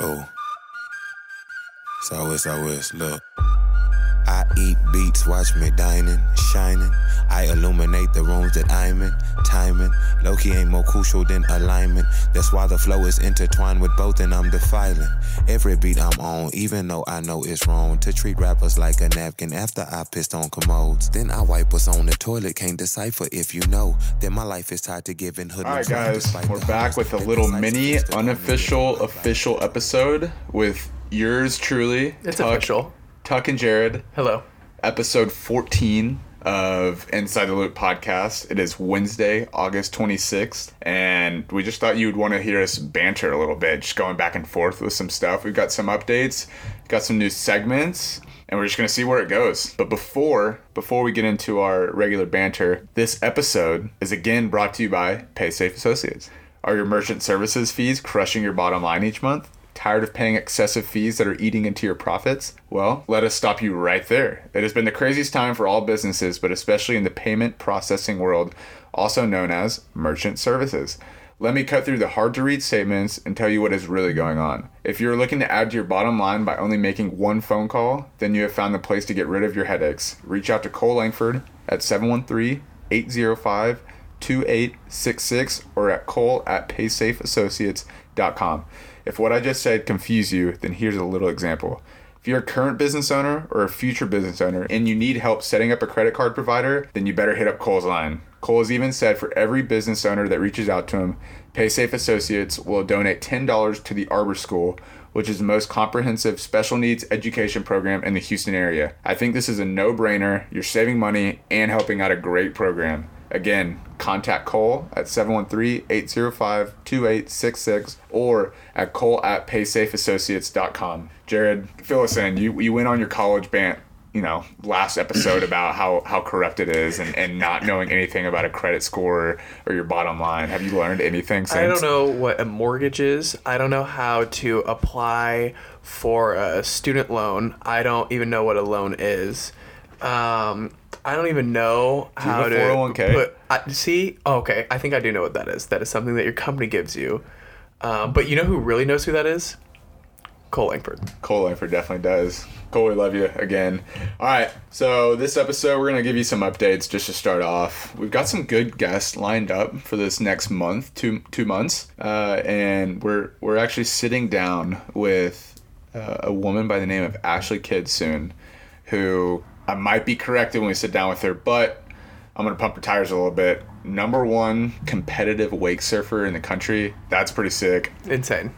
Oh. So it's always look. I eat beats, watch me dining, shining. I illuminate the rooms that I'm in, timing. Loki ain't more crucial than alignment. That's why the flow is intertwined with both, and I'm defiling every beat I'm on, even though I know it's wrong to treat rappers like a napkin after I pissed on commodes. Then I wipe what's on the toilet, can't decipher if you know that my life is tied to giving hood. All right, guys, we're back with a little mini unofficial official episode with yours truly. It's Tuck, official. Tuck and Jared. Hello. Episode 14 of Inside the Loop podcast. It is Wednesday, August 26th, and we just thought you'd want to hear us banter a little bit, just going back and forth with some stuff. We've got some updates, got some new segments, and we're just gonna see where it goes. But before before we get into our regular banter, this episode is again brought to you by PaySafe Associates. Are your merchant services fees crushing your bottom line each month? Tired of paying excessive fees that are eating into your profits? Well, let us stop you right there. It has been the craziest time for all businesses, but especially in the payment processing world, also known as merchant services. Let me cut through the hard to read statements and tell you what is really going on. If you're looking to add to your bottom line by only making one phone call, then you have found the place to get rid of your headaches. Reach out to Cole Langford at 713 805 2866 or at cole at paysafeassociates.com. If what I just said confused you, then here's a little example. If you're a current business owner or a future business owner and you need help setting up a credit card provider, then you better hit up Cole's line. Cole has even said for every business owner that reaches out to him, PaySafe Associates will donate $10 to the Arbor School, which is the most comprehensive special needs education program in the Houston area. I think this is a no brainer. You're saving money and helping out a great program. Again, contact Cole at 713-805-2866 or at cole at paysafeassociates.com. Jared, fill us in. You, you went on your college bant, you know, last episode about how, how corrupt it is and, and not knowing anything about a credit score or your bottom line. Have you learned anything since? I don't know what a mortgage is. I don't know how to apply for a student loan. I don't even know what a loan is. Um, I don't even know you how to 401k? put. I, see, oh, okay, I think I do know what that is. That is something that your company gives you. Um, but you know who really knows who that is? Cole Langford. Cole Langford definitely does. Cole, we love you again. All right, so this episode we're gonna give you some updates just to start off. We've got some good guests lined up for this next month, two two months, uh, and we're we're actually sitting down with uh, a woman by the name of Ashley Kidd soon, who I might be corrected when we sit down with her, but I'm gonna pump her tires a little bit. Number one competitive wake surfer in the country. That's pretty sick. Insane.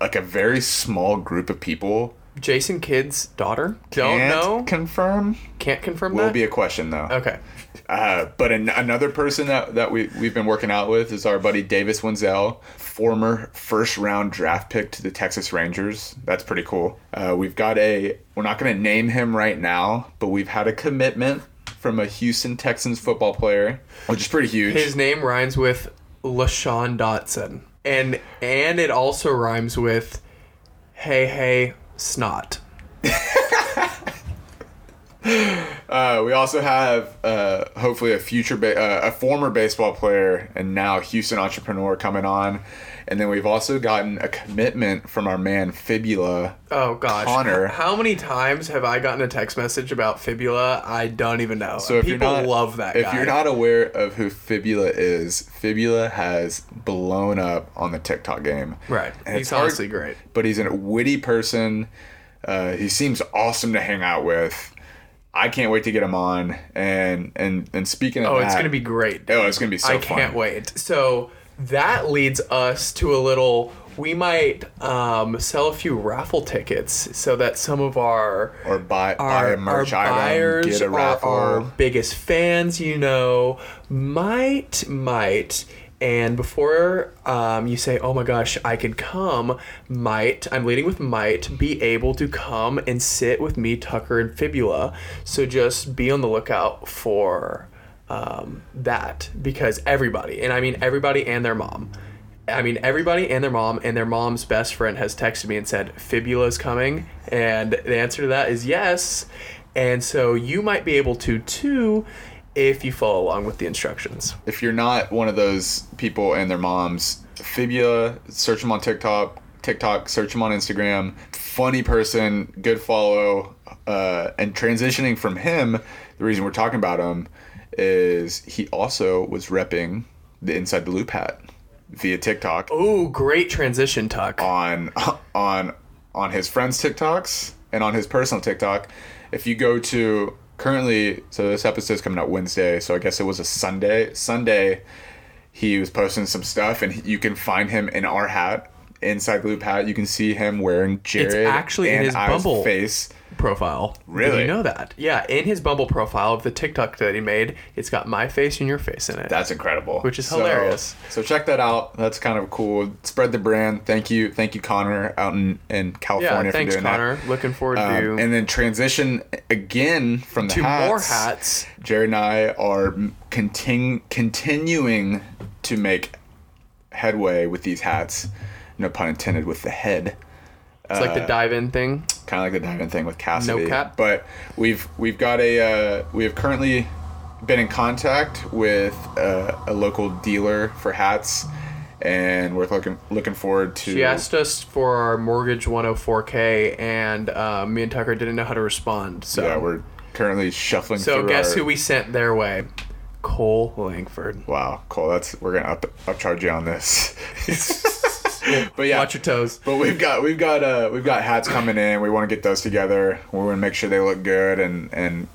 Like a very small group of people Jason Kidd's daughter? Don't can't know. confirm. Can't confirm Will that. be a question though. okay. Uh, but an- another person that, that we, we've been working out with is our buddy Davis Wendzel, former first round draft pick to the Texas Rangers. That's pretty cool. Uh, we've got a, we're not going to name him right now, but we've had a commitment from a Houston Texans football player, which is pretty huge. His name rhymes with LaShawn Dotson. And and it also rhymes with hey hey snot. Uh, we also have uh, hopefully a future, ba- uh, a former baseball player and now Houston entrepreneur coming on, and then we've also gotten a commitment from our man Fibula. Oh gosh. Connor. How many times have I gotten a text message about fibula? I don't even know. So if People you're not, love that if guy. you're not aware of who Fibula is, Fibula has blown up on the TikTok game. Right. And He's it's hard- honestly great. But he's a witty person. Uh, he seems awesome to hang out with. I can't wait to get him on. And and and speaking of Oh, that, it's gonna be great. Oh, it's gonna be so I fun. can't wait. So that leads us to a little. We might um, sell a few raffle tickets so that some of our Or buy buy our, a merch our item, buyers get a are raffle. our biggest fans, you know, might might. And before um, you say, "Oh my gosh, I could come," might I'm leading with might be able to come and sit with me, Tucker and Fibula. So just be on the lookout for um, that because everybody, and I mean everybody and their mom. I mean, everybody and their mom and their mom's best friend has texted me and said, Fibula's coming. And the answer to that is yes. And so you might be able to too if you follow along with the instructions. if you're not one of those people and their moms, Fibula, search them on TikTok. TikTok. Search him on Instagram. Funny person, good follow. Uh, and transitioning from him, the reason we're talking about him is he also was repping the Inside the Loop hat via TikTok Oh, great transition, Tuck. on on on his friends' TikToks and on his personal TikTok. If you go to currently, so this episode's coming out Wednesday, so I guess it was a Sunday. Sunday, he was posting some stuff, and you can find him in our hat, inside the loop hat. You can see him wearing Jared. actually in and his I's Bumble. face. profile. Did Really? you know that? Yeah, in his Bumble profile of the TikTok that he made, it's got my face and your face in it. That's incredible. Which is hilarious. So check that out. That's kind of cool. Spread the brand. Thank you, thank you, Connor, out in in California yeah, for thanks, doing that. Connor. Looking forward Um, to and then transition again from the to hats. more hats. Jared and I are continu- continuing to make headway with these hats. No pun intended with the head. It's like the Uh, dive in thing. Kind of like the diamond thing with Cassidy. No cap. But we've we've got a uh, we have currently been in contact with uh, a local dealer for hats, and we're looking looking forward to. She asked us for our mortgage 104k, and uh, me and Tucker didn't know how to respond. So, Yeah, we're currently shuffling. Through. So guess our- who we sent their way? Cole Langford. Wow, Cole, that's we're gonna up upcharge you on this. but yeah, Watch your toes. But we've got we've got uh we've got hats coming in. We want to get those together. We want to make sure they look good and and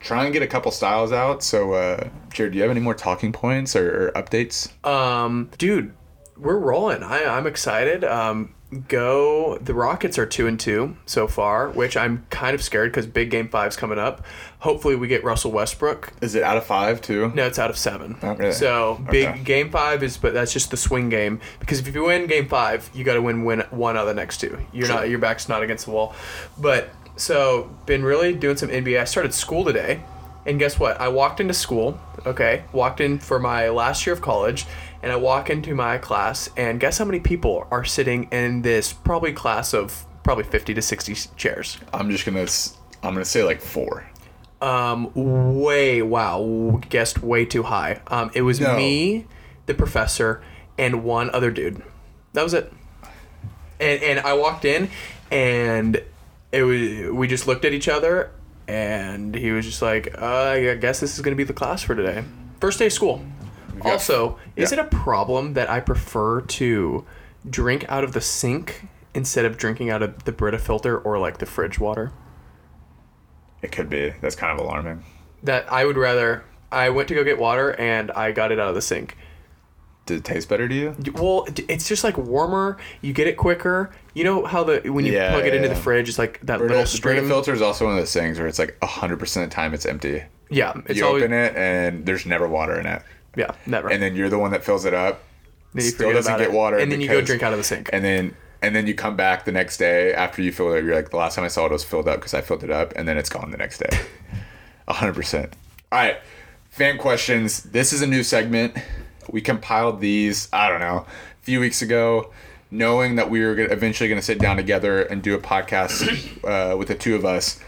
try and get a couple styles out. So, uh, Jared, do you have any more talking points or, or updates? Um, dude, we're rolling. I, I'm excited. Um, go. The Rockets are two and two so far, which I'm kind of scared because big game five's coming up. Hopefully, we get Russell Westbrook. Is it out of five too? No, it's out of seven. Really? So big Okay. game five is, but that's just the swing game. Because if you win game five, you got to win win one out of the next two. You're Sure. not your back's not against the wall. But so been really doing some NBA. I started school today, and guess what? I walked into school. Okay, walked in for my last year of college, and I walk into my class, and guess how many people are sitting in this probably class of probably 50 to 60 chairs. I'm just gonna I'm gonna say like four. Um, way wow, guessed way too high. Um, it was No. me, the professor, and one other dude. That was it. And and I walked in, and it was we just looked at each other, and he was just like, uh, "I guess this is gonna be the class for today." First day of school. Got- Also, is yeah. it a problem that I prefer to drink out of the sink instead of drinking out of the Brita filter or like the fridge water? It could be. That's kind of alarming. that I would rather. I went to go get water and I got it out of the sink. Did it taste better to you? Well, it's just like warmer. You get it quicker. You know how the when you Yeah, plug it into yeah. the fridge, it's like that Brita, little the Brita filter is also one of those things where it's like 100% of the time it's empty. yeah, it's you always open it and there's never water in it. Yeah, never. And then you're the one that fills it up. then you still doesn't get it. water and then you go drink out of the sink. and then and then you come back the next day after you fill it up. You're like, the last time I saw it was filled up because I filled it up, and then it's gone the next day. hundred percent. All right, fan questions. This is a new segment. We compiled these. I don't know, a few weeks ago, knowing that we were gonna, eventually going to sit down together and do a podcast uh, with the two of us,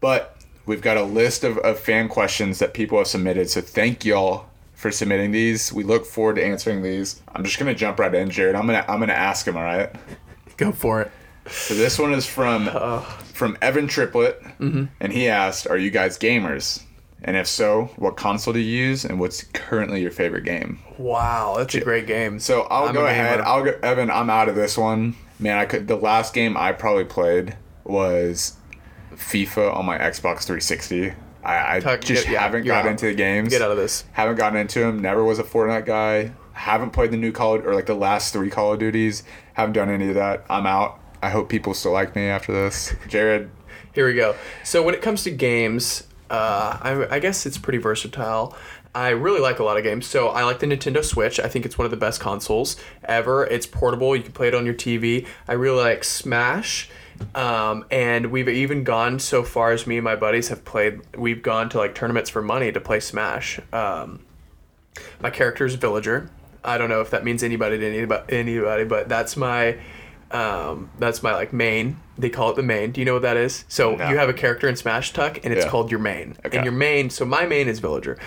but. We've got a list of, of fan questions that people have submitted. So thank y'all for submitting these. We look forward to answering these. I'm just gonna jump right in, Jared. I'm gonna I'm gonna ask him. All right. go for it. So this one is from uh, from Evan Triplett, mm-hmm. and he asked, "Are you guys gamers? And if so, what console do you use, and what's currently your favorite game?" Wow, that's a great game. So I'll I'm go ahead. I'll go, Evan. I'm out of this one. Man, I could. The last game I probably played was FIFA on my Xbox 360. I, I Tuck, just get- yeah, haven't got out. into the games. Get out of this. Haven't gotten into them. Never was a Fortnite guy. Haven't played the new Call of, or like the last three Call of Duties. Haven't done any of that. I'm out. I hope people still like me after this. Jared, Here we go. So when it comes to games, uh, I, I guess it's pretty versatile. I really like a lot of games. So I like the Nintendo Switch. I think it's one of the best consoles ever. It's portable. You can play it on your TV. I really like Smash. Um, and we've even gone so far as me and my buddies have played. We've gone to like tournaments for money to play Smash. Um, my character is Villager. I don't know if that means anybody to anybody, anybody but that's my Um, that's my like main. They call it the main. Do you know what that is? So No. you have a character in Smash Tuck, and it's Yeah. called your main. Okay. And your main. So my main is Villager,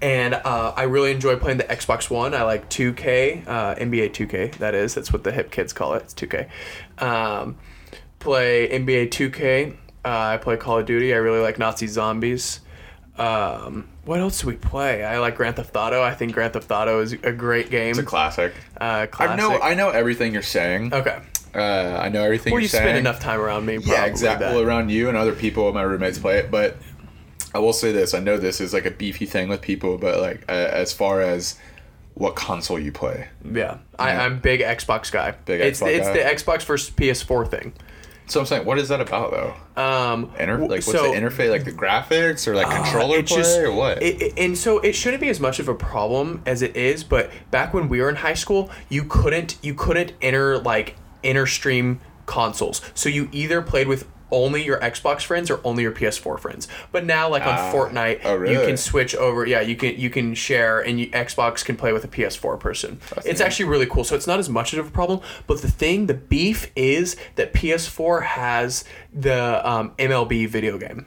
and uh, I really enjoy playing the Xbox One. I like 2K, uh, NBA 2K. That is. That's what the hip kids call it. It's 2K. Um, play NBA 2K. Uh, I play Call of Duty. I really like Nazi Zombies. Um, what else do we play? I like Grand Theft Auto. I think Grand Theft Auto is a great game. It's a classic. uh, classic. I know I know everything you're saying. Okay. Uh, I know everything Well, you saying. spend enough time around me. Probably Yeah, exactly. Well, around you and other people, my roommates play it. But I will say this: I know this is like a beefy thing with people, but like uh, as far as what console you play, Yeah, I, I'm big Xbox guy. Big it's Xbox it's guy. the Xbox versus PS4 thing. so I'm saying, what is that about though? Um, Inter- like, what's so, the interface? Like the graphics or like controller play just- or what? It, it- and so it shouldn't be as much of a problem as it is. But back when we were in high school, you couldn't you couldn't enter like inter stream consoles. So you either played with only your Xbox friends or only your PS4 friends. But now, like on Ah. Fortnite, Oh, you can switch over. Yeah, you can you can share, and you, Xbox can play with a PS4 person. it's neat. actually really cool. So it's not as much of a problem. But the thing, the beef is that PS4 has the um, MLB video game,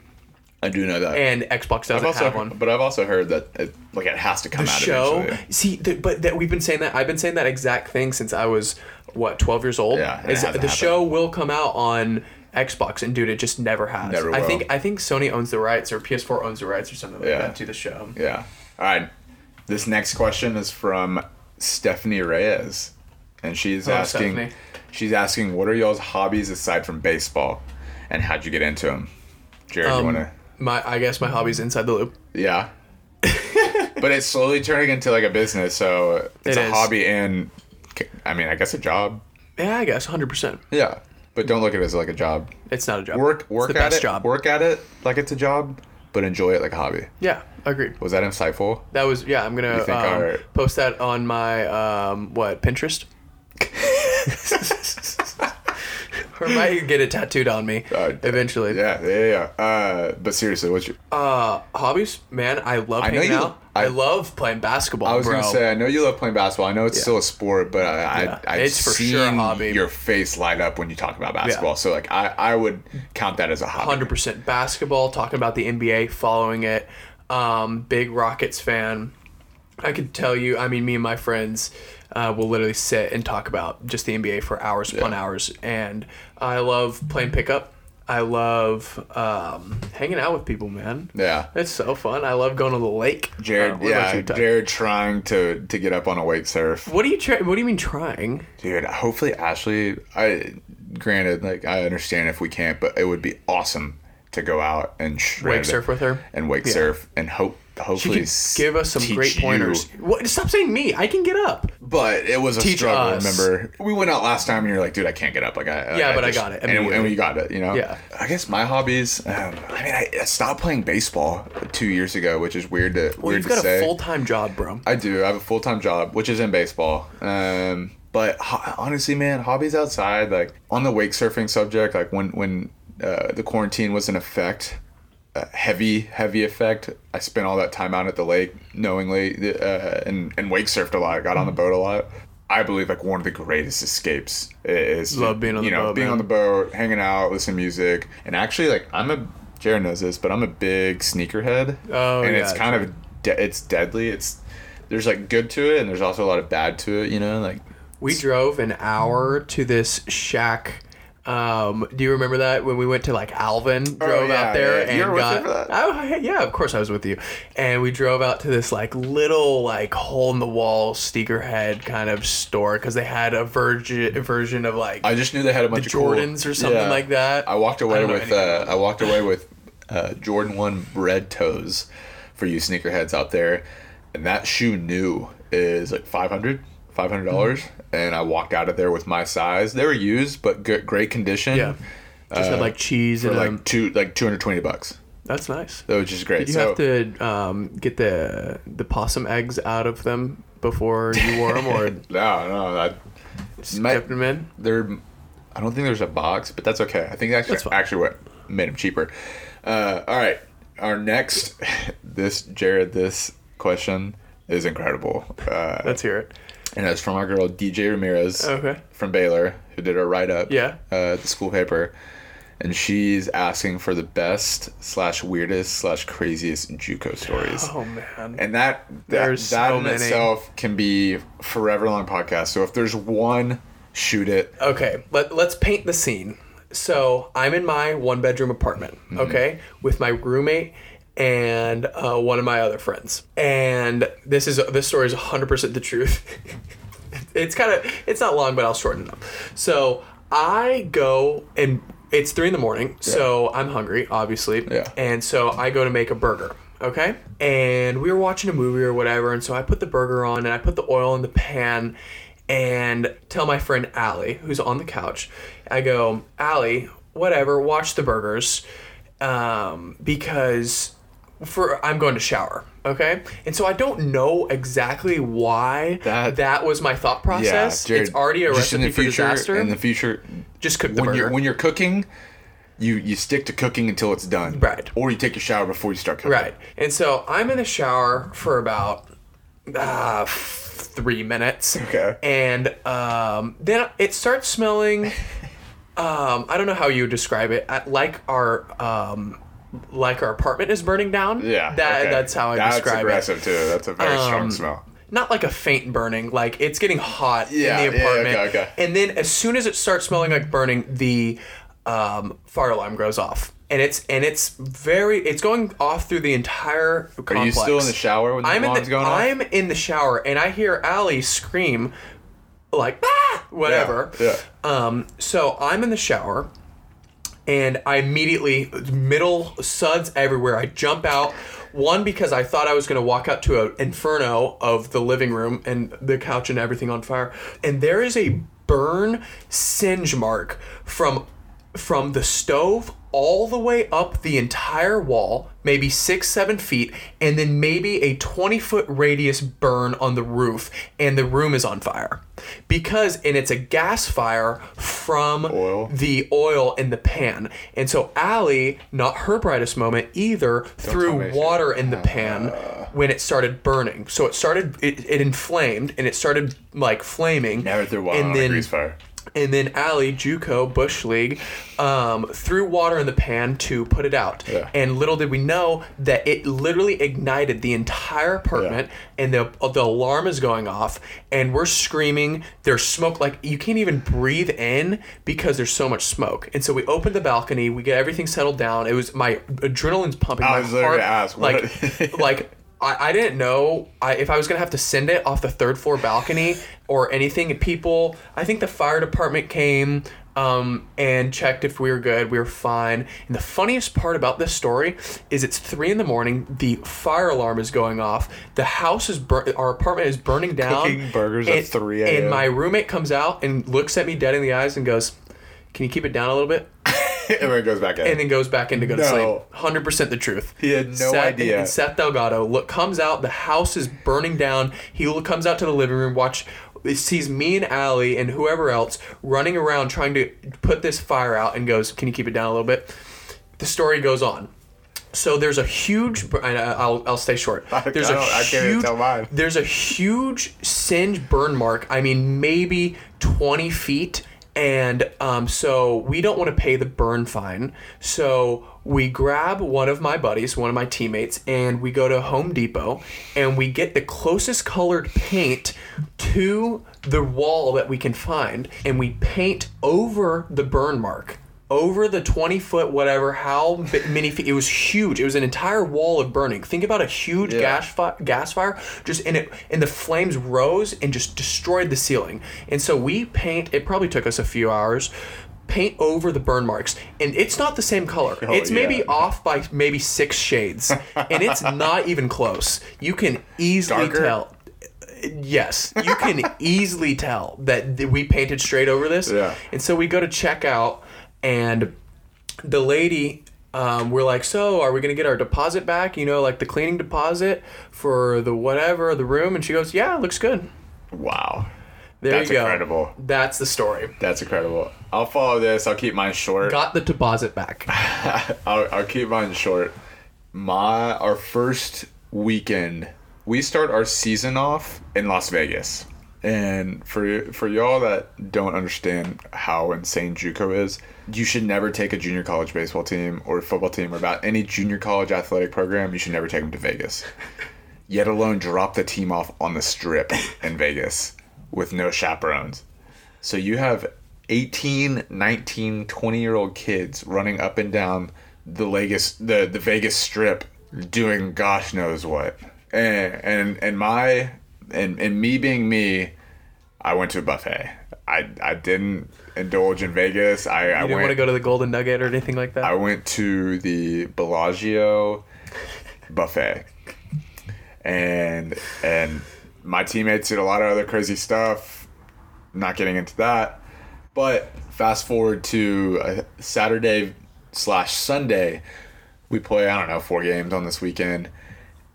I do know that. and Xbox doesn't also, have one but I've also heard that it, like it has to come out of the out show. eventually. See, th- but that we've been saying that I've been saying that exact thing since I was what twelve years old. Yeah, is the happened. show will come out on Xbox, and dude, it just never has. Never will. I think I think Sony owns the rights, or PS4 owns the rights, or something like Yeah. that to the show. Yeah. All right. This next question is from Stephanie Reyes, and she's Hello, asking, Stephanie. she's asking, what are y'all's hobbies aside from baseball, and how'd you get into them? Jared, you Um, wanna? My, I guess my hobby's inside the loop. Yeah. but it's slowly turning into like a business, so it's It a is. hobby and, I mean, I guess a job. Yeah, I guess hundred percent. Yeah. But don't look at it as like a job. It's not a job. Work, work the at best it. job. Work at it like it's a job, but enjoy it like a hobby. Yeah, agreed. Was that insightful? That was yeah. I'm gonna um, our- post that on my um, what Pinterest. or might get it tattooed on me Uh, eventually. Yeah, yeah, yeah. Uh, but seriously, what's your? Uh, hobbies, man. I love I know hanging out. I, I- love playing basketball. I was bro. gonna say, I know you love playing basketball. I know it's Yeah. still a sport, but I, Yeah. I, It's for seen sure a hobby. your face light up when you talk about basketball. So like, I, I would count that as a hobby. hundred percent basketball. Talking about the NBA, following it. Um, big Rockets fan. I could tell you. I mean, me and my friends uh, we'll literally sit and talk about just the NBA for hours upon hours. And I love playing pickup. I love um, hanging out with people, man. Yeah, It's so fun. I love going to the lake. Jared. Uh, yeah? Jared trying to to get up on a wake surf. What do you try? What do you mean trying? Dude, hopefully Ashley. I granted, like I understand if we can't, but it would be awesome to go out and shred Wake surf with her? and wake Yeah. surf and hope She hopefully could s- give us some great you. pointers. What? Stop saying me. I can get up. But it was a Teach struggle. us. Remember, we went out last time, and you're like, "Dude, I can't get up." Like, I Yeah, but I just- got it and, and we got it. You know. Yeah. I guess my hobbies. Um, I mean, I, I stopped playing baseball two years ago, which is weird to Well, weird you've to got say. a full time job, bro. I do. I have a full time job, which is in baseball. Um, but ho- honestly, man, hobbies outside, like on the wake surfing subject, like when when uh, the quarantine was in effect, heavy heavy effect. I spent all that time out at the lake, knowingly, uh, and and wake surfed a lot. Got on the boat a lot. I believe like one of the greatest escapes is Love being on you the know boat, being man. on the boat, hanging out, listening to music, and actually like I'm a Jared knows this, but I'm a big sneakerhead. Oh, and yeah, it's kind of de- it's deadly. It's there's like good to it, and there's also a lot of bad to it. You know, like We drove an hour to this shack. Um, do you remember that when we went to like Alvin, drove Oh, yeah, out there yeah. and were with got? that? Oh, yeah, of course I was with you. And we drove out to this like little like hole in the wall sneakerhead kind of store because they had a virgin version of like I just knew they had a bunch of cool- Jordans or something like that. I walked away don't with uh, I walked away with uh, Jordan One red toes for you sneakerheads out there, and that shoe new is like 500 500 dollars, Mm-hmm. and I walked out of there with my size. They were used, but good, great condition. yeah, just had like cheese uh, for and like um, two like 220 bucks, that's nice. which just great. Did you so, have to um, get the the possum eggs out of them before you wore them, or no, no, I, just My- kept them in? There, I don't think there's a box, but that's okay. I think that's That's actually, actually what made them cheaper. Uh, all right, our next, this Jared, this question is incredible. Uh, Let's hear it. And it's from our girl DJ Ramirez Okay. from Baylor, who did our write up. Yeah. Uh, the school paper, and she's asking for the best slash weirdest slash craziest JUCO stories. Oh man. And that that, There's that so in many. itself can be forever long podcast. So if there's one, shoot it. Okay, let, let's paint the scene. So I'm in my one bedroom apartment, okay, with my roommate and uh, one of my other friends. And this is this story is 100% the truth. it's kind of it's not long, but I'll shorten it up. So I go and it's three in the morning, so I'm hungry, obviously. Yeah. And so I go to make a burger. Okay. And we were watching a movie or whatever, and so I put the burger on and I put the oil in the pan and tell my friend Allie, who's on the couch, I go, Allie, whatever, watch the burgers. Um, because for I'm going to shower. Okay, and so I don't know exactly why That- that, was my thought Yeah, process. Jared, it's already a recipe the for future. disaster. In the future, Just cook the when burger. you're when you're cooking, you you stick to cooking until it's done. Right. Or you take a shower before you start cooking. Right. And so I'm in the shower for about uh, three minutes. Okay. And um, then it starts smelling. Um, I don't know how you would describe it. Like our um, like our apartment is burning down. Yeah. That okay. that's how I That's describe aggressive too. That's a very strong Um, smell. Not like a faint burning. Like it's getting hot Yeah, in the apartment. yeah, okay, okay. And then as soon as it starts smelling like burning, the um, fire alarm goes off. And it's and it's very it's going off through the entire complex. Are you still in the shower when the I'm in the going off? I'm in the shower and I hear Allie scream like ah whatever. Yeah, Um so I'm in the shower and I immediately middle suds everywhere. I jump out. One because I thought I was going to walk out to an inferno of the living room and the couch and everything on fire, and there is a burn singe mark from from the stove all the way up the entire wall, maybe six, seven feet, and then maybe a 20 foot radius burn on the roof, and the room is on fire. Because, and it's a gas fire from Oil. the oil in the pan. And so Allie, not her brightest moment either, tell threw water in the pan when it started burning. So it started, it, it inflamed and it started like flaming. Never threw water and on a then, grease fire. And then Allie, Juco, Bush League, um, threw water in the pan to put it out. Yeah. And little did we know that it literally ignited the entire apartment, and the the alarm is going off, and we're screaming. There's smoke, like you can't even breathe in because there's so much smoke. And so we open the balcony, we get everything settled down. It was my adrenaline's pumping. I my was literally heart, ask, what- like, like I, I didn't know I, if I was gonna have to send it off the third floor balcony or anything. And people, I think the fire department came um, and checked if we were good. We were fine. And the funniest part about this story is it's three in the morning. The fire alarm is going off. The house is bur- our apartment is burning down. Cooking burgers at 3 a.m.. And my roommate comes out and looks at me dead in the eyes and goes, "Can you keep it down a little bit?" and then it goes back in. and then goes back in to go to No. sleep. Hundred percent the truth. He had no idea. And Seth Delgado look comes out. The house is burning down. He look- comes out to the living room. Watch. Sees me and Allie and whoever else running around trying to put this fire out, and goes, "Can you keep it down a little bit?" The story goes on. So there's a huge. I- I'll I'll stay short. I There's a don't- I can't even huge. tell mine. There's a huge singe burn mark. I mean, maybe 20 feet. And um, so we don't want to pay the burn fine. So we grab one of my buddies, one of my teammates, and we go to Home Depot and we get the closest colored paint to the wall that we can find. And we paint over the burn mark over the 20 foot whatever how many feet it was huge. It was an entire wall of burning. Think about a huge Yeah. gas fi- gas fire just and it and the flames rose and just destroyed the ceiling. And so we paint it probably took us a few hours paint over the burn marks. And it's not the same color. Oh, it's maybe yeah. off by maybe six shades. And it's not even close. You can easily Darker? tell yes. You can easily tell that we painted straight over this. Yeah. and so we go to check out, and the lady, um, we're like, so are we gonna get our deposit back? You know, like the cleaning deposit for the whatever the room? And she goes, yeah, looks good. wow. There That's you go. incredible. That's the story. That's incredible. I'll follow this. I'll keep mine short. Got the deposit back. I'll, I'll keep mine short. My our first weekend, we start our season off in Las Vegas, And for for y'all that don't understand how insane JUCO is, you should never take a junior college baseball team or football team or about any junior college athletic program. You should never take them to Vegas. Yet alone drop the team off on the strip in Vegas with no chaperones. So you have 18, 19, 20 year old kids running up and down the Vegas the, the Vegas strip doing gosh knows what. And and and my and and me being me, I went to a buffet. I I didn't indulge in Vegas. I, I didn't went want to go to the Golden Nugget or anything like that. I went to the Bellagio buffet, and and my teammates did a lot of other crazy stuff. Not getting into that, but fast forward to Saturday slash Sunday, we play I don't know four games on this weekend,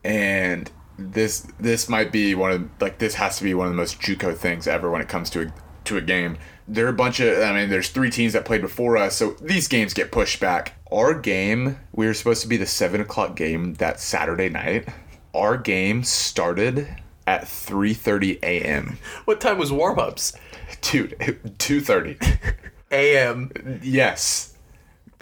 and this this might be one of like this has to be one of the most JUCO things ever when it comes to a, to a game. There are a bunch of I mean there's three teams that played before us, so these games get pushed back. Our game we were supposed to be the seven o'clock game that Saturday night. Our game started at three thirty a.m. what time was warm ups? Dude, two thirty. A.M. yes,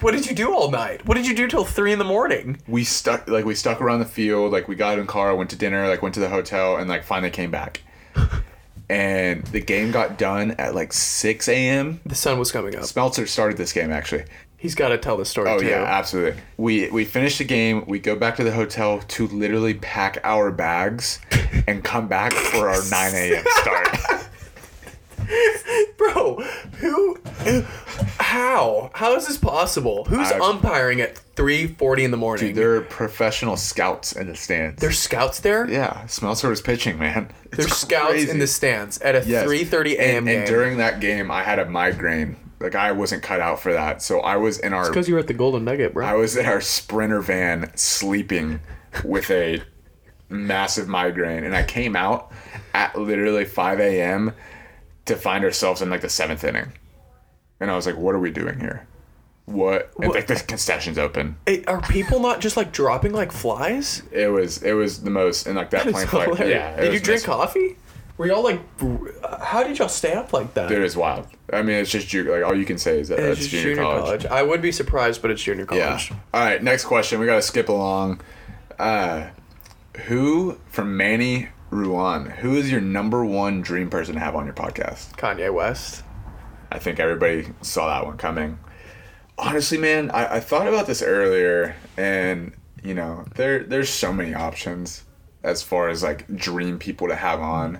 What did you do all night? What did you do till three in the morning? we stuck like we stuck around the field like we got in car went to dinner like went to the hotel and like finally came back and the game got done at like 6 a.m The sun was coming up. smeltzer started this game actually He's got to tell the story oh too. yeah absolutely we we finished the game we go back to the hotel to literally pack our bags and come back for our 9 a.m start Bro, who, how, how is this possible? Who's I- umpiring at three forty in the morning? Dude, they're professional scouts in the stands There's scouts there. yeah smeltzer was pitching man It's There's scouts crazy. in the stands at a Yes. three thirty a.m. And, game. and during that game, I had a migraine. Like I wasn't cut out for that. So I was in our because you were at the Golden Nugget, bro. I was in our sprinter van sleeping with a massive migraine, and I came out at literally 5 a.m. to find ourselves in like the seventh inning, and I was like, "What are we doing here? What?" What- like the concessions open. Hey, are people not just like dropping like flies? It was it was the most and like that That plane flight. hilarious. Yeah. it Did you drink coffee? Were y'all like? How did y'all stay up like that? Dude, it's wild. I mean, it's just ju- like all you can say is that It's it's just junior, college. I would be surprised, but it's junior college. Yeah. college. All right, next question. We got to skip along. Uh, who from Manny Ruan? Who is your number one dream person to have on your podcast? Kanye West. I think everybody saw that one coming. Honestly, man, I, I thought about this earlier, and you know, there there's so many options as far as like dream people to have on.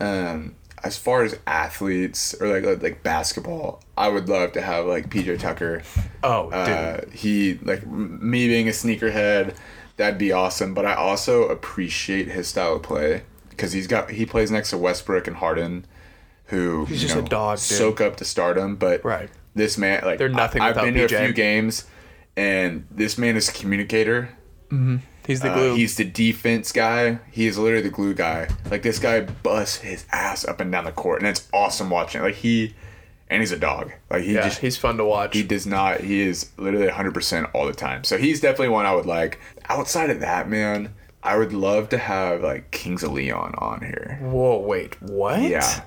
Um, as far as athletes or like like, like basketball, I would love to have like PJ Tucker. Oh, dude. Uh, he like m- me being a sneakerhead, that'd be awesome. But I also appreciate his style of play because he's got he plays next to Westbrook and Harden, who He's you just a dog, dude. soak up to stardom. But Right. this man like They're nothing I, I've without been to a few games, and this man is a communicator. He's the Uh, glue. he's the defense guy. He is literally the glue guy. Like this guy busts his ass up and down the court, and it's awesome watching. Like he, and he's a dog. Like he yeah, just he's fun to watch. he does not. He is literally 100% all the time. So he's definitely one I would like. Outside of that, man, I would love to have like Kings of Leon on here. Whoa, wait, what? Yeah.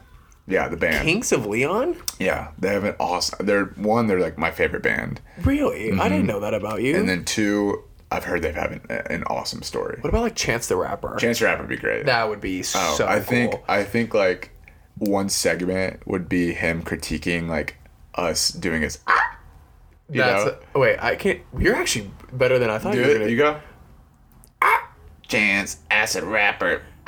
Yeah, the band. Kings of Leon? Yeah, they have an awesome. They're one. They're like my favorite band, Really? I didn't know that about you. Mm-hmm. and then two. I've heard they have an, an awesome story. what about like Chance the Rapper? Chance the Rapper would be great. that would be Oh, so I think. I think like one segment would be him critiquing like us doing his. Ah! You That's know? oh, wait. I can't. You're actually better than I thought Do you were it. gonna. You go. Chance acid rapper.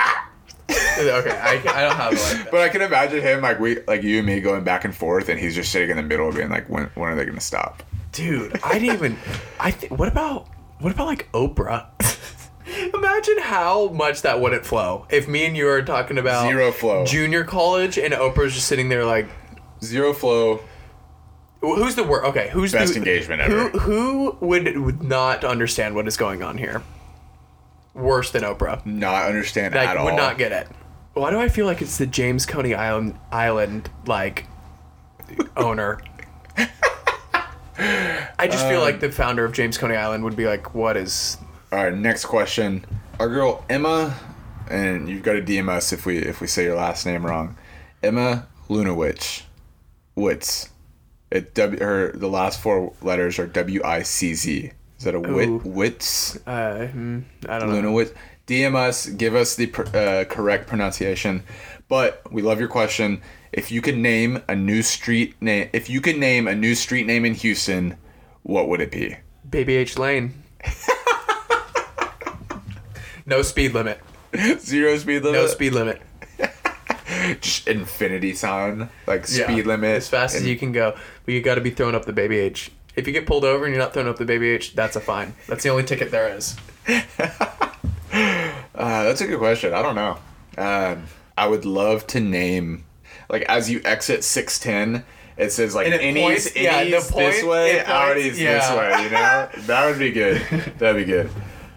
okay, I, I don't have like that. But I can imagine him like we like you and me going back and forth, and he's just sitting in the middle, of being like, "When when are they gonna stop?" Dude, I didn't even. I th- what about what about like Oprah? Imagine how much that wouldn't flow if me and you are talking about Zero flow. junior college and Oprah's just sitting there like, Zero flow. who's the word? Okay, who's Best the, engagement who, ever. Who would, would not understand what is going on here? Worse than Oprah. Not understand Like at all. would not get it. Why do I feel like it's the James Coney Island Island like owner? I just feel like the founder of James Coney Island would be like, "What is All right, next question. Our girl Emma and you've got to DM us if we if we say your last name wrong. Emma Lunawicz. Witz. It W her the last four letters are W I C Z. Is that a wit Ooh. Witz? Uh, hmm, I don't know. Lunawitz. DM us, give us the pr- uh, correct pronunciation. But we love your question. If you could name a new street name, if you could name a new street name in Houston, what would it be? Baby H Lane. no speed limit. Zero speed limit. No speed limit. Just infinity sign, like Yeah. speed limit. As fast as you can go. But you got to be throwing up the baby H. If you get pulled over and you're not throwing up the baby H, that's a fine. That's the only ticket there is. Uh, that's a good question. I don't know. Um, I would love to name, like as you exit six ten, it says like And it innies, points- yeah, this point- way, points- outies this way. You know, that would be good. That'd be good.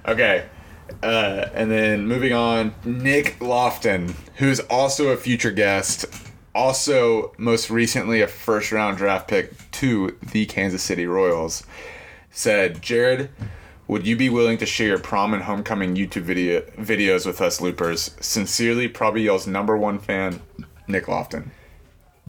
Okay. Uh, and then moving on, Nick Loftin, who's also a future guest, also most recently a first round draft pick to the Kansas City Royals, said, Jared, would you be willing to share your prom and homecoming YouTube video videos with us loopers? Sincerely, probably y'all's number one fan, Nick Loftin.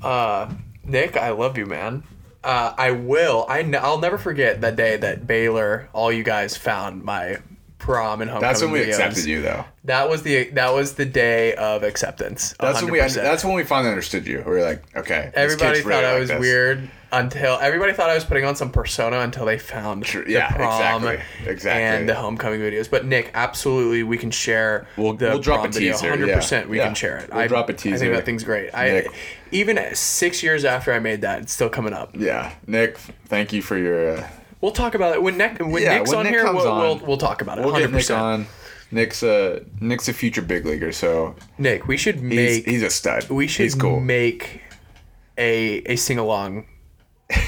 Uh, Nick, I love you, man. Uh, I will. I n- I'll never forget that day that Baylor, all you guys found my prom and homecoming. That's when we videos. accepted you, though. That was the that was the day of acceptance. That's when we. That's when we finally understood you. We were like, okay. this Everybody thought really I like was this. weird until everybody thought I was putting on some persona until they found True, the yeah, prom exactly, exactly. and the homecoming videos. But Nick, absolutely, we can share. We'll- the we'll drop a teaser, 100%, we yeah. can share it. We'll I, drop a teaser. I think that thing's great. Nick. I even six years after I made that, it's still coming up. Yeah, Nick. Thank you for your. Uh, We'll talk about it when Nick when Yeah, Nick's when on Nick here. We'll, on, we'll we'll talk about it. we'll 100%. get Nick on. Nick's a Nick's a future big leaguer, so Nick, we should make he's a stud. we should He's cool. make a a sing along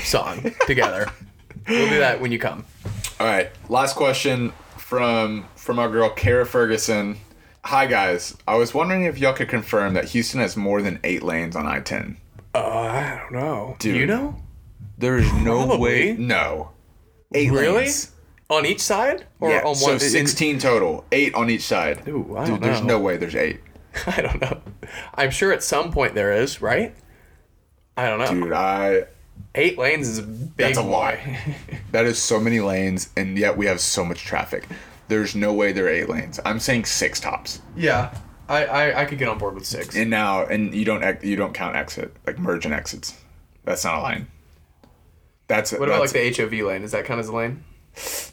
song together. We'll do that when you come. All right, last question from from our girl Kara Ferguson. Hi guys, I was wondering if y'all could confirm that Houston has more than eight lanes on I-10. Uh, I don't know. Do Dude. you know? There is no Probably. way. No. Eight Really? lanes. On each side or Yeah, on so one? in- 16 total. Eight on each side. Ooh, I Dude, don't there's know. no way there's eight. I don't know. I'm sure at some point there is, right? I don't know. Dude, I Eight lanes is a big That's a lot. that is so many lanes, and yet we have so much traffic. There's no way there are eight lanes. I'm saying six tops. yeah, I, I I could get on board with six. And now, and you don't you don't count exit like merge and exits. That's not a line. That's what about like the HOV lane? Is that kind of a lane?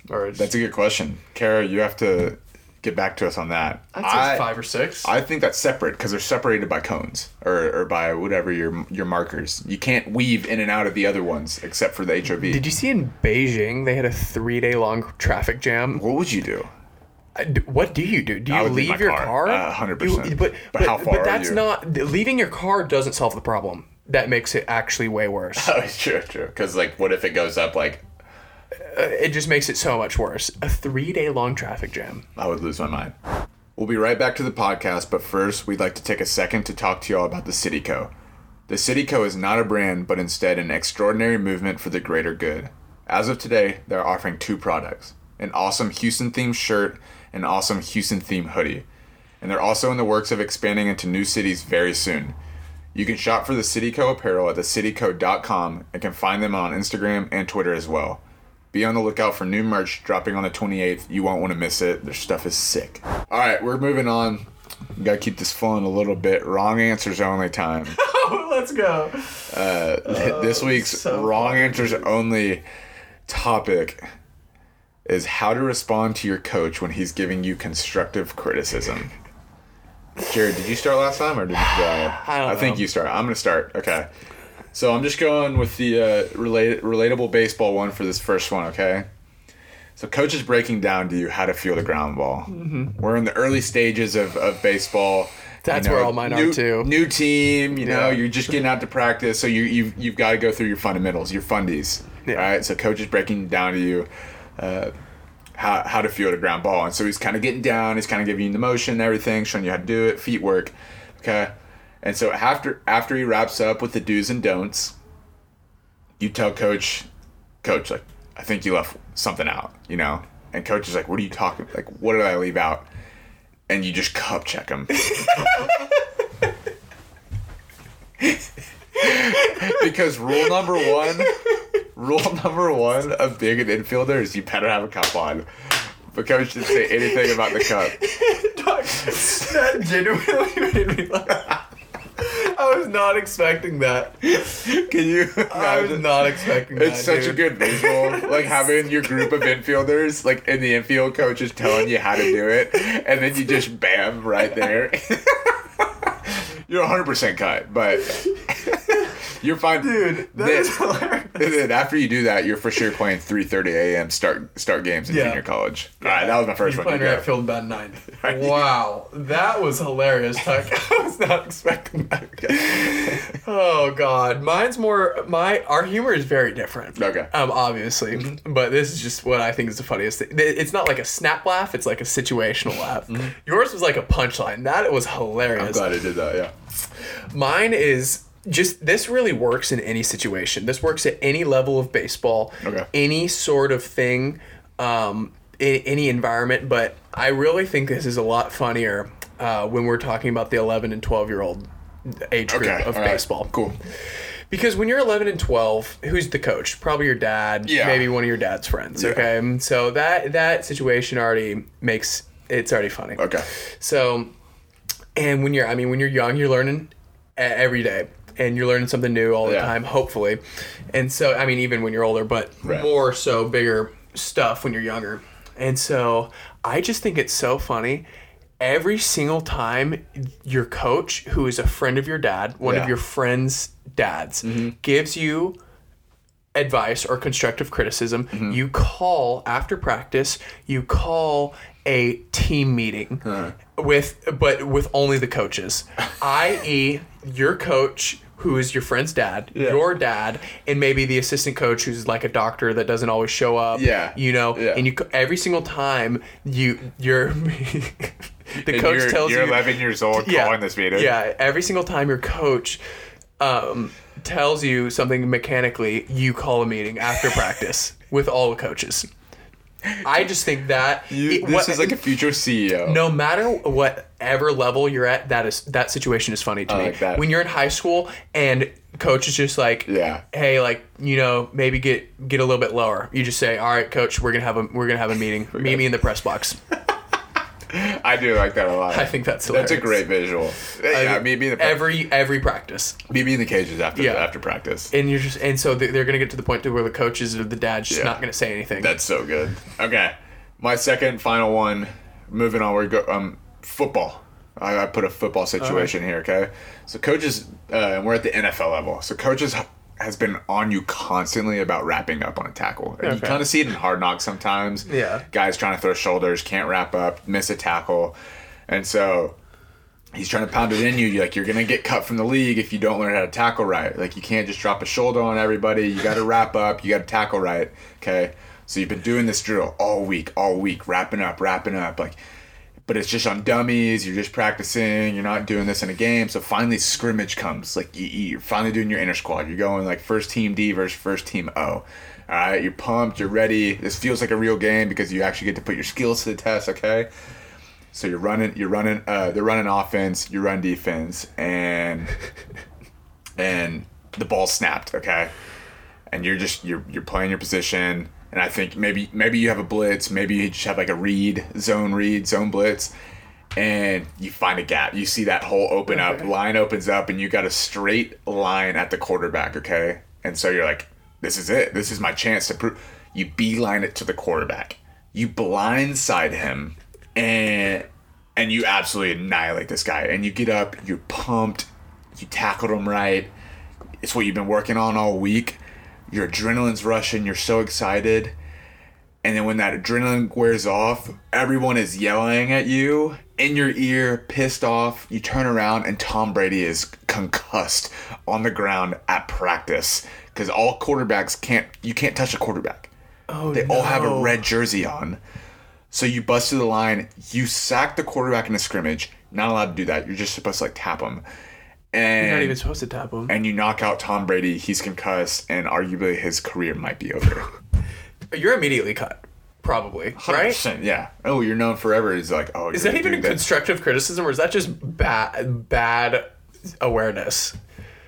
Or that's a good question, Kara. You have to get back to us on that. I, five or six. I think that's separate because they're separated by cones or, or by whatever your your markers. You can't weave in and out of the other ones except for the HOV. Did you see in Beijing they had a three day long traffic jam? what would you do? I What do you do? Do you leave your car, car? uh, 100%. You- But, But how far But that's not leaving your car doesn't solve the problem. That makes it actually way worse. Oh, it's true, true. Because like, what if it goes up like uh, it just makes it so much worse. A three day long traffic jam. I would lose my mind. We'll be right back to the podcast, but first, we'd like to take a second to talk to y'all about the CityCo. The CityCo is not a brand, but instead an extraordinary movement for the greater good. As of today, they're offering two products an awesome Houston themed shirt and an awesome Houston themed hoodie. And they're also in the works of expanding into new cities very soon. You can shop for the CityCo apparel at thecityco.com and can find them on Instagram and Twitter as well. Be on the lookout for new merch dropping on the 28th. You won't want to miss it. Their stuff is sick. All right, we're moving on. We gotta keep this flowing a little bit. Wrong answers only time. Let's go. Uh, this oh, week's so wrong answers only topic is how to respond to your coach when he's giving you constructive criticism. Jared, did you start last time or did you? I don't think know. you start. I'm gonna start. Okay. So I'm just going with the uh, relate, relatable baseball one for this first one. Okay. So coach is breaking down to you how to feel the ground ball. Mm-hmm. We're in the early stages of, of baseball. That's where all mine are, new, too. New team, you know, Yeah. you're just getting out to practice, so you you've you've got to go through your fundamentals, your fundies. Yeah. All right. So coach is breaking down to you. Uh, how, how to field a ground ball. And so he's kind of getting down, he's kind of giving you the motion and everything, showing you how to do it, feet work. Okay. And so after after he wraps up with the do's and don'ts, you tell coach, coach, like, I think you left something out, you know? And coach is like, what are you talking like what did I leave out? and you just cup check them. because rule number one, rule number one of being an infielder is you better have a cup on. But coach didn't say anything about the cup. that genuinely made me laugh. I was not expecting that. Can you? I was not expecting that. It's such a dude. good visual, like having your group of infielders, like in the infield, coach is telling you how to do it, and then you just bam right there. You're 100 percent cut, but you're fine, Dude, that Then- is hilarious. And then after you do that, you're for sure playing 3:30 a.m. start start games in Yeah. junior college. All right, that was my first You're one. Playing right field about nine. Wow, that was hilarious, Tuck. I was not expecting that. oh God, mine's more my our humor is very different. Okay. Um, obviously, but this is just what I think is the funniest thing. It's not like a snap laugh; it's like a situational laugh. Yours was like a punchline. That was hilarious. I'm glad I did that. Yeah. Mine is just this really works in any situation. This works at any level of baseball, Okay. any sort of thing, um, in any environment. But I really think this is a lot funnier uh, when we're talking about the 11 and 12 year old age group Okay. of all right, baseball. Cool. Because when you're 11 and 12, who's the coach? Probably your dad, Yeah. maybe one of your dad's friends. Yeah. Okay, so that that situation already makes it's already funny. Okay. So, and when you're, I mean, when you're young, you're learning every day, and you're learning something new all the Yeah. time, hopefully. And so, I mean, even when you're older, but Right. more so bigger stuff when you're younger. And so, I just think it's so funny. Every single time your coach, who is a friend of your dad, one Yeah. of your friends' dads, gives you advice or constructive criticism, Mm-hmm. you call after practice, you call a team meeting with but with only the coaches. i.e. your coach who is your friend's dad, your dad, and maybe the assistant coach who's like a doctor that doesn't always show up. Yeah. You know, Yeah. and you every single time you you're the And coach you're, tells you're you 11 years old calling this meeting. yeah, every single time your coach um, tells you something mechanically, you call a meeting after practice with all the coaches. I just think that You, it- this what- is like a future CEO. no matter whatever level you're at, that is that situation is funny to I me. like that. When you're in high school and coach is just like, Yeah. hey, like you know, maybe get get a little bit lower. You just say, all right, coach, we're gonna have a we're gonna have a meeting. Meet me in the press box. I do like that a lot. I think that's That's a great visual. Yeah, me being the every every practice. me being the cages after Yeah. after practice. and you're just and so they- they're gonna get to the point to where the coaches or the dad's just Yeah. not gonna say anything. That's so good. Okay, my second final one. Moving on, we go um football. I, I put a football situation here. Okay, so coaches, uh, and we're at the NFL level. So coaches has been on you constantly about wrapping up on a tackle. And you kind of see it in hard knocks sometimes. Yeah. guys trying to throw shoulders, can't wrap up, miss a tackle, and so he's trying to pound it in you. You're like you're gonna get cut from the league if you don't learn how to tackle right. Like you can't just drop a shoulder on everybody. You got to wrap up. You got to tackle right. Okay. So you've been doing this drill all week, all week, wrapping up, wrapping up. Like, but it's just on dummies. You're just practicing. You're not doing this in a game. So finally, scrimmage comes. Like you, you're finally doing your inner squad. You're going like first team D versus first team O. All right. You're pumped. You're ready. This feels like a real game because you actually get to put your skills to the test. Okay. So you're running, you're running, uh, they're running offense, you run defense, and and the ball snapped, okay, and you're just you're you're playing your position, and I think maybe maybe you have a blitz, maybe you just have like a read, zone read, zone blitz, and you find a gap, you see that hole open up, line opens up, and you got a straight line at the quarterback, okay, and so you're like, this is it, this is my chance to prove. You beeline it to the quarterback, you blindside him, and and you absolutely annihilate this guy. And you get up, you're pumped, you tackled him right. It's what you've been working on all week. Your adrenaline's rushing, you're so excited. And then when that adrenaline wears off, everyone is yelling at you in your ear, pissed off. You turn around and Tom Brady is concussed on the ground at practice because all quarterbacks can't. You can't touch a quarterback. oh, They all have a red jersey on. So you bust to the line, you sack the quarterback in a scrimmage. Not allowed to do that. You're just supposed to like tap him. And You're not even supposed to tap him. and you knock out Tom Brady, he's concussed, and arguably his career might be over. You're immediately cut. probably, right? 100%, Yeah. Oh, you're known forever. He's like, oh, Is that even a constructive criticism, or is that just bad bad awareness?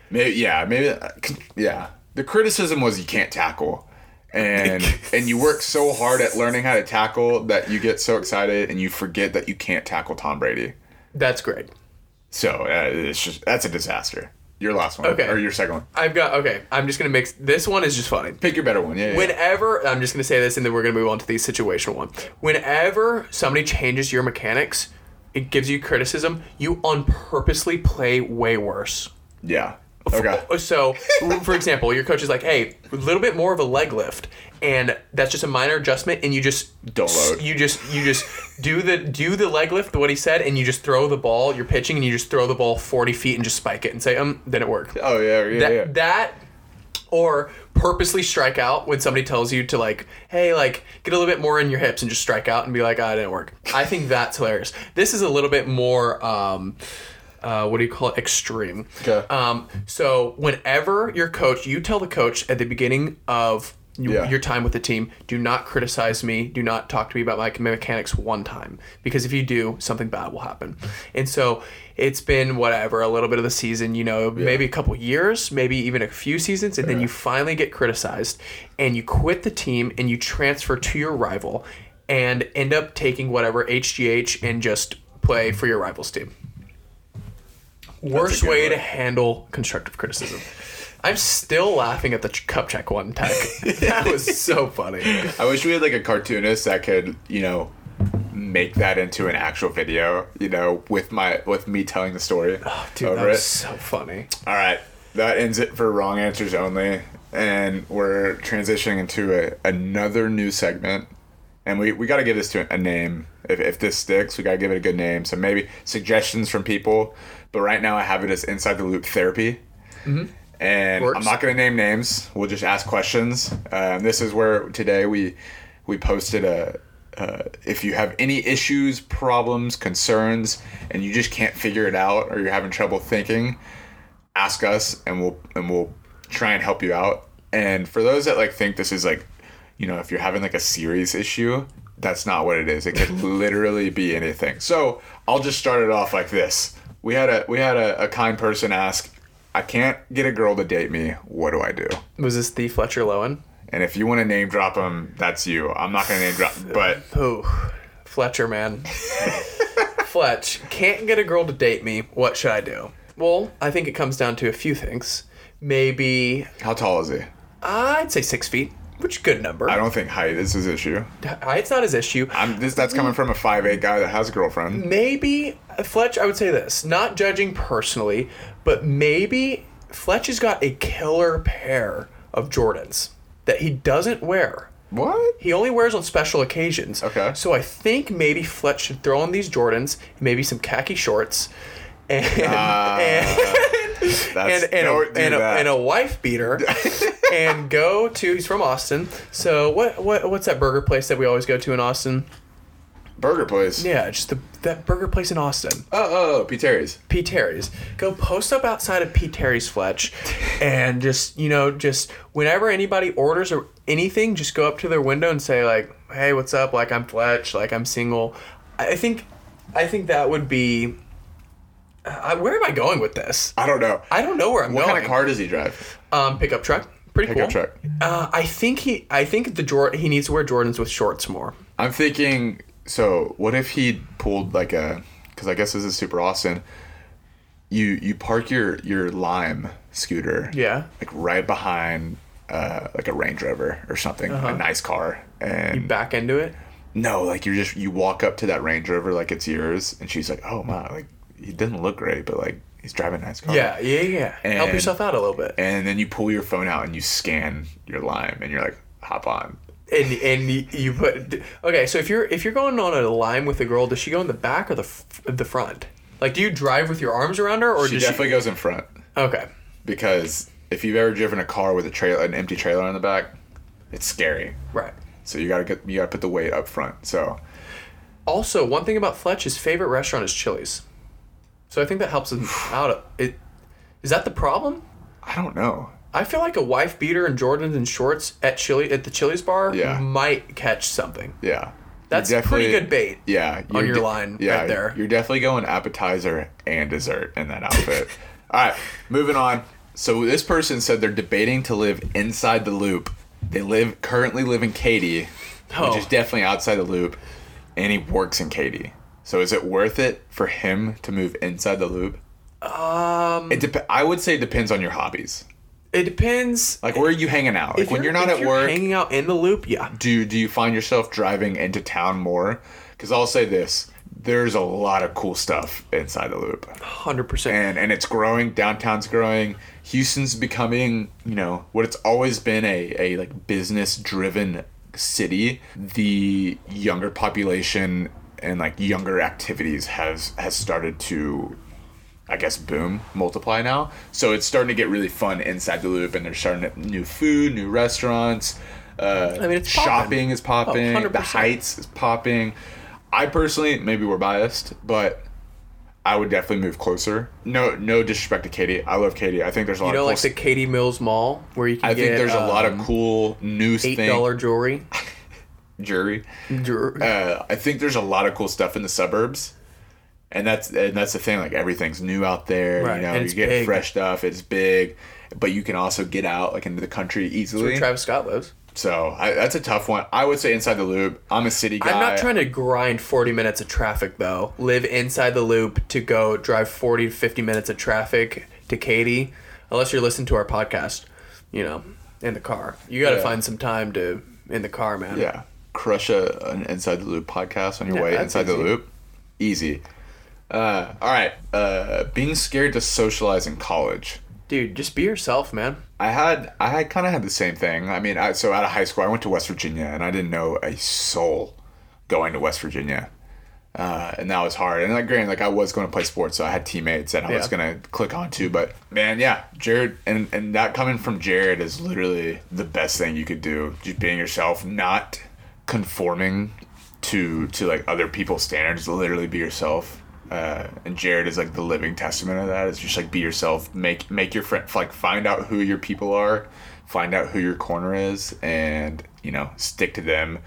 Maybe, yeah, maybe, uh, yeah. The criticism was you can't tackle, and and you work so hard at learning how to tackle that you get so excited and you forget that you can't tackle Tom Brady. That's great. So uh, it's just that's a disaster. Your last one, Okay. or your second one. I've got okay. I'm just gonna mix. This one is just funny. Pick your better one. Yeah. yeah, yeah. Whenever I'm just gonna say this, and then we're gonna move on to the situational one. Whenever somebody changes your mechanics, it gives you criticism. You on purposely play way worse. Yeah. Okay. So, for example, your coach is like, "Hey, a little bit more of a leg lift," and that's just a minor adjustment, and you just Don't load. You just you just do the do the leg lift, what he said, and you just throw the ball. You're pitching, and you just throw the ball 40 feet and just spike it and say, "Um, didn't work." Oh yeah, yeah, that yeah. that or purposely strike out when somebody tells you to like hey like get a little bit more in your hips and just strike out and be like ah, it didn't work i think that's hilarious this is a little bit more um uh, what do you call it? Extreme. Okay. Um, so whenever your coach, you tell the coach at the beginning of you, Yeah. your time with the team, do not criticize me. Do not talk to me about my mechanics one time because if you do, something bad will happen. And so it's been whatever a little bit of the season, you know, maybe a couple years, maybe even a few seasons, and then you finally get criticized, and you quit the team and you transfer to your rival, and end up taking whatever HGH and just play for your rival's team. Worst way one. to handle constructive criticism. I'm still laughing at the ch- cup check one tech. that was so funny. I wish we had like a cartoonist that could, you know, make that into an actual video. You know, with my with me telling the story Oh, Dude, over that was it. so funny. All right, that ends it for wrong answers only, and we're transitioning into a, another new segment. And we, we got to give this to a name. If, if this sticks, we got to give it a good name. So maybe suggestions from people. But right now, I have it as inside the loop therapy. And Mm-hmm. Works. I'm not going to name names. We'll just ask questions. Um, this is where today we we posted a. Uh, if you have any issues, problems, concerns, and you just can't figure it out, or you're having trouble thinking, ask us and we'll and we'll try and help you out. And for those that like think this is like, you know, if you're having like a serious issue, that's not what it is. It could literally be anything. So I'll just start it off like this. We had a we had a, a kind person ask, I can't get a girl to date me. What do I do? Was this the Fletcher Lowen? And if you want to name drop him, that's you. I'm not gonna name drop, but Oh, Fletcher, man. Fletch, can't get a girl to date me. What should I do? Well, I think it comes down to a few things. Maybe, how tall is he? I'd say six feet, which is a good number. I don't think height is his issue. Height's not his issue. I'm this that's coming from a 5'8 guy that has a girlfriend. maybe Fletch, I would say this, not judging personally, but maybe Fletch has got a killer pair of Jordans that he doesn't wear. What? He only wears on special occasions. Okay. So I think maybe Fletch should throw on these Jordans, maybe some khaki shorts, and Ah, and, That's, and, and, a, and, a, and a wife beater, and go to. He's from Austin. So what what what's that burger place that we always go to in Austin? Burger place. Yeah, just the that burger place in Austin. Oh, oh, oh, P. Terry's. P. Terry's. Go post up outside of P. Terry's Fletch and just, you know, just whenever anybody orders or anything, just go up to their window and say like, "Hey, what's up? Like I'm Fletch, like I'm single." I think I think that would be uh, where am I going with this? I don't know. I don't know where I'm What going. kind of car does he drive? Um, pickup truck. Pretty Pickup cool. truck. Uh, I think he I think the Jor- he needs to wear Jordans with shorts more. I'm thinking. So, what if he pulled like a? Because I guess this is super Austin. You you park your your Lime scooter. Yeah. Like right behind. Uh, like a Range Rover or something, a nice car, and you Back into it. no, like you're just you walk up to that Range Rover like it's yours, and she's like, "Oh my, like he doesn't look great, but like he's driving a nice car." Yeah, yeah, yeah. Help yourself out a little bit. and then you pull your phone out and you scan your Lime, and you're like, "Hop on." and and you put okay. So if you're if you're going on a line with a girl, does she go in the back or the f- the front? Like, do you drive with your arms around her, or She definitely goes in front? Okay, because if you've ever driven a car with a trailer, an empty trailer in the back, it's scary. right. So you gotta get you gotta put the weight up front. So Also, one thing about Fletch, his favorite restaurant is Chili's. So I think that helps him out. It is that the problem? I don't know. I feel like a wife beater and Jordans and shorts at Chili at the Chili's bar Yeah. might catch something. Yeah. That's pretty good bait. Yeah, on your de- line yeah, right there. You're definitely going appetizer and dessert in that outfit. All right, moving on. So this person said they're debating to live inside the loop. They live currently live in Katy, Oh. which is definitely outside the loop, and he works in Katy. So is it worth it for him to move inside the loop? Um, It dep- I would say it depends on your hobbies. it depends. Like where are you hanging out? Like when you're, not if at work, hanging out in the loop, yeah. do do you find yourself driving into town more? Because I'll say this: there's a lot of cool stuff inside the loop, Hundred percent. and and it's growing. Downtown's growing. Houston's becoming, you know, what it's always been a a like business driven city. The younger population and like younger activities has has started to I guess boom, multiply now. So it's starting to get really fun inside the loop, and they're starting to, new food, new restaurants. Uh, I mean, it's shopping is popping. Oh, the Heights is popping. I personally, maybe we're biased, but I would definitely move closer. No, no disrespect to Katy. I love Katy. I think there's a lot You know, of cool. like the Katy Mills Mall where you can get I get think there's a lot of um, cool new eight dollar jewelry. Jury. Jewelry. uh, I think there's a lot of cool stuff in the suburbs, and that's and that's the thing. Like everything's new out there. Right, You know, and you get big. fresh stuff. It's big, but you can also get out like into the country easily. Where easily. Travis Scott lives. so I, that's a tough one. I would say inside the loop. I'm a city guy. I'm not trying to grind 40 minutes of traffic though. Live inside the loop to go drive 40 to 50 minutes of traffic to Katy, unless you're listening to our podcast, you know, in the car. You got to Yeah. find some time to in the car, man. Yeah, crush a an inside the loop podcast on your Yeah, way inside the loop. Easy. Uh, all right. Uh, being scared to socialize in college. Dude, just be yourself, man. I had I had kind of had the same thing. I mean, I, so out of high school, I went to West Virginia, and I didn't know a soul going to West Virginia, uh, and that was hard. And like, granted, like I was going to play sports, so I had teammates that I was gonna click onto. But man, yeah, Jared, and and that coming from Jared is literally the best thing you could do. Just being yourself, not conforming to to like other people's standards. Literally be yourself. Uh, and Jared is like the living testament of that. It's just like be yourself, make make your friend like find out who your people are, find out who your corner is, and you know stick to them,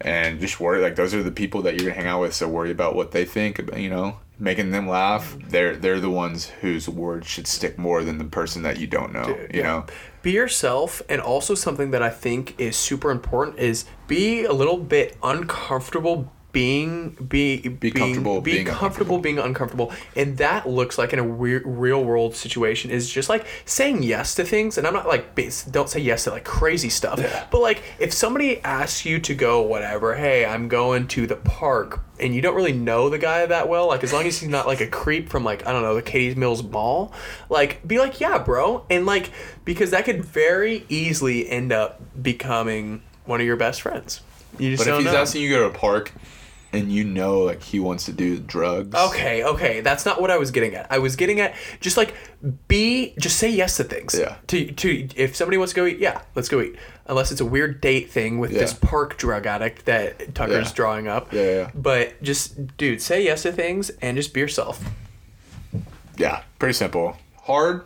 and just worry like those are the people that you're gonna hang out with. So worry about what they think. You know, making them laugh. They're they're the ones whose words should stick more than the person that you don't know. you Yeah. know, Be yourself, and also something that I think is super important is be a little bit uncomfortable being be be comfortable be being comfortable being uncomfortable. And that looks like in a weir- real world situation is just like saying yes to things. And i'm not like don't say yes to like crazy stuff. But like if somebody asks you to go whatever hey i'm going to the park and you don't really know the guy that well like as long as he's not like a creep from like i don't know the Katy's mills mall like be like yeah bro. And like because that could very easily end up becoming one of your best friends. You just but if he's know. asking you to go to a park, and you know like he wants to do drugs. Okay, okay, that's not what I was getting at. I was getting at just like be, just say yes to things. Yeah. To to if somebody wants to go eat, yeah, let's go eat. Unless it's a weird date thing with this park drug addict that Tucker's Yeah. drawing up. Yeah, yeah. But just, dude, say yes to things and just be yourself. Yeah, pretty simple. Hard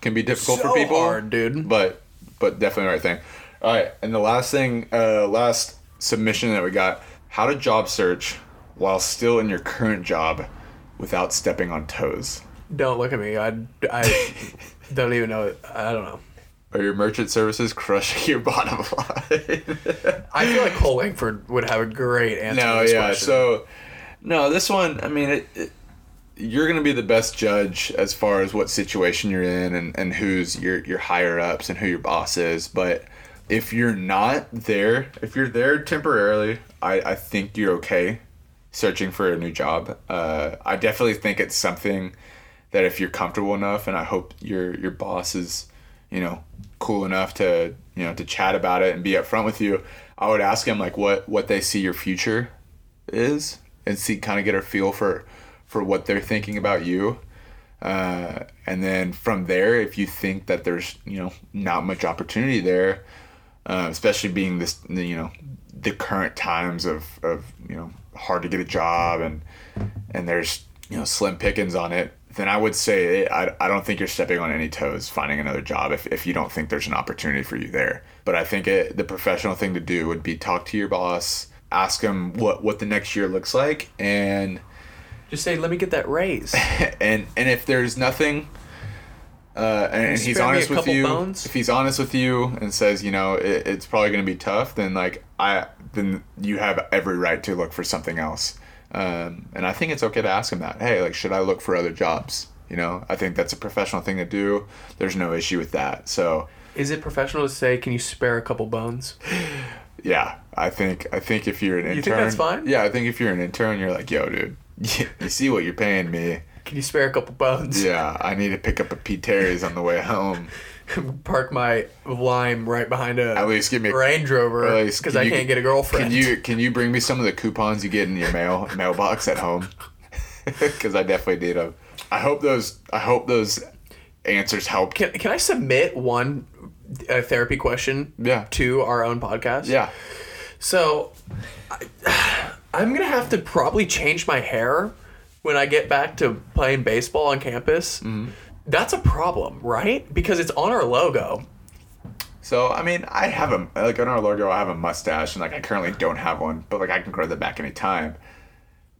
can be difficult So for people. hard, dude. But but definitely the right thing. All right, and the last thing, uh, last submission that we got: how to job search while still in your current job without stepping on toes. Don't look at me. I, I don't even know. I don't know. Are your merchant services crushing your bottom line? I feel like Cole Langford would have a great answer. no, to this No, yeah. question. So, no, this one. I mean, it, it, you're gonna be the best judge as far as what situation you're in and, and who's your your higher ups and who your boss is. But if you're not there, if you're there temporarily, I I think you're okay searching for a new job. Uh, I definitely think it's something that if you're comfortable enough, and I hope your your boss is, you know, cool enough to you know to chat about it and be upfront with you, I would ask him like what what they see your future is, and see kind of get a feel for for what they're thinking about you. Uh, and then from there, if you think that there's you know not much opportunity there, uh, especially being this you know the current times of, of you know hard to get a job and and there's you know slim pickings on it then I would say I, I don't think you're stepping on any toes finding another job if, if you don't think there's an opportunity for you there. But I think it, the professional thing to do would be talk to your boss, ask him what, what the next year looks like, and Just say, let me get that raise. and and if there's nothing, uh, and, and he's honest with you, bones? if he's honest with you and says, you know, it, it's probably going to be tough, then like I, then you have every right to look for something else. Um, and I think it's okay to ask him that. Hey, like, should I look for other jobs? You know, I think that's a professional thing to do. There's no issue with that. So, Is it professional to say, can you spare a couple bones? yeah, I think I think if you're an intern, You think that's fine? Yeah, I think if you're an intern, you're like, yo, dude, you see what you're paying me. Can you spare a couple bones? Yeah, I need to pick up a P. Terry's on the way home. Park my lime right behind a At least give me a Range Rover At least, because I you- can't get a girlfriend. Can you can you bring me some of the coupons you get in your mail mailbox at home? Because I definitely need them. I hope those I hope those answers help. Can, can I submit one uh, therapy question Yeah. to our own podcast? Yeah, So, I, I'm gonna have to probably change my hair when I get back to playing baseball on campus. Mm-hmm. That's a problem, right? Because it's on our logo. So I mean, I have a like on our logo, I have a mustache, and like I currently don't have one, but like I can grow that back anytime.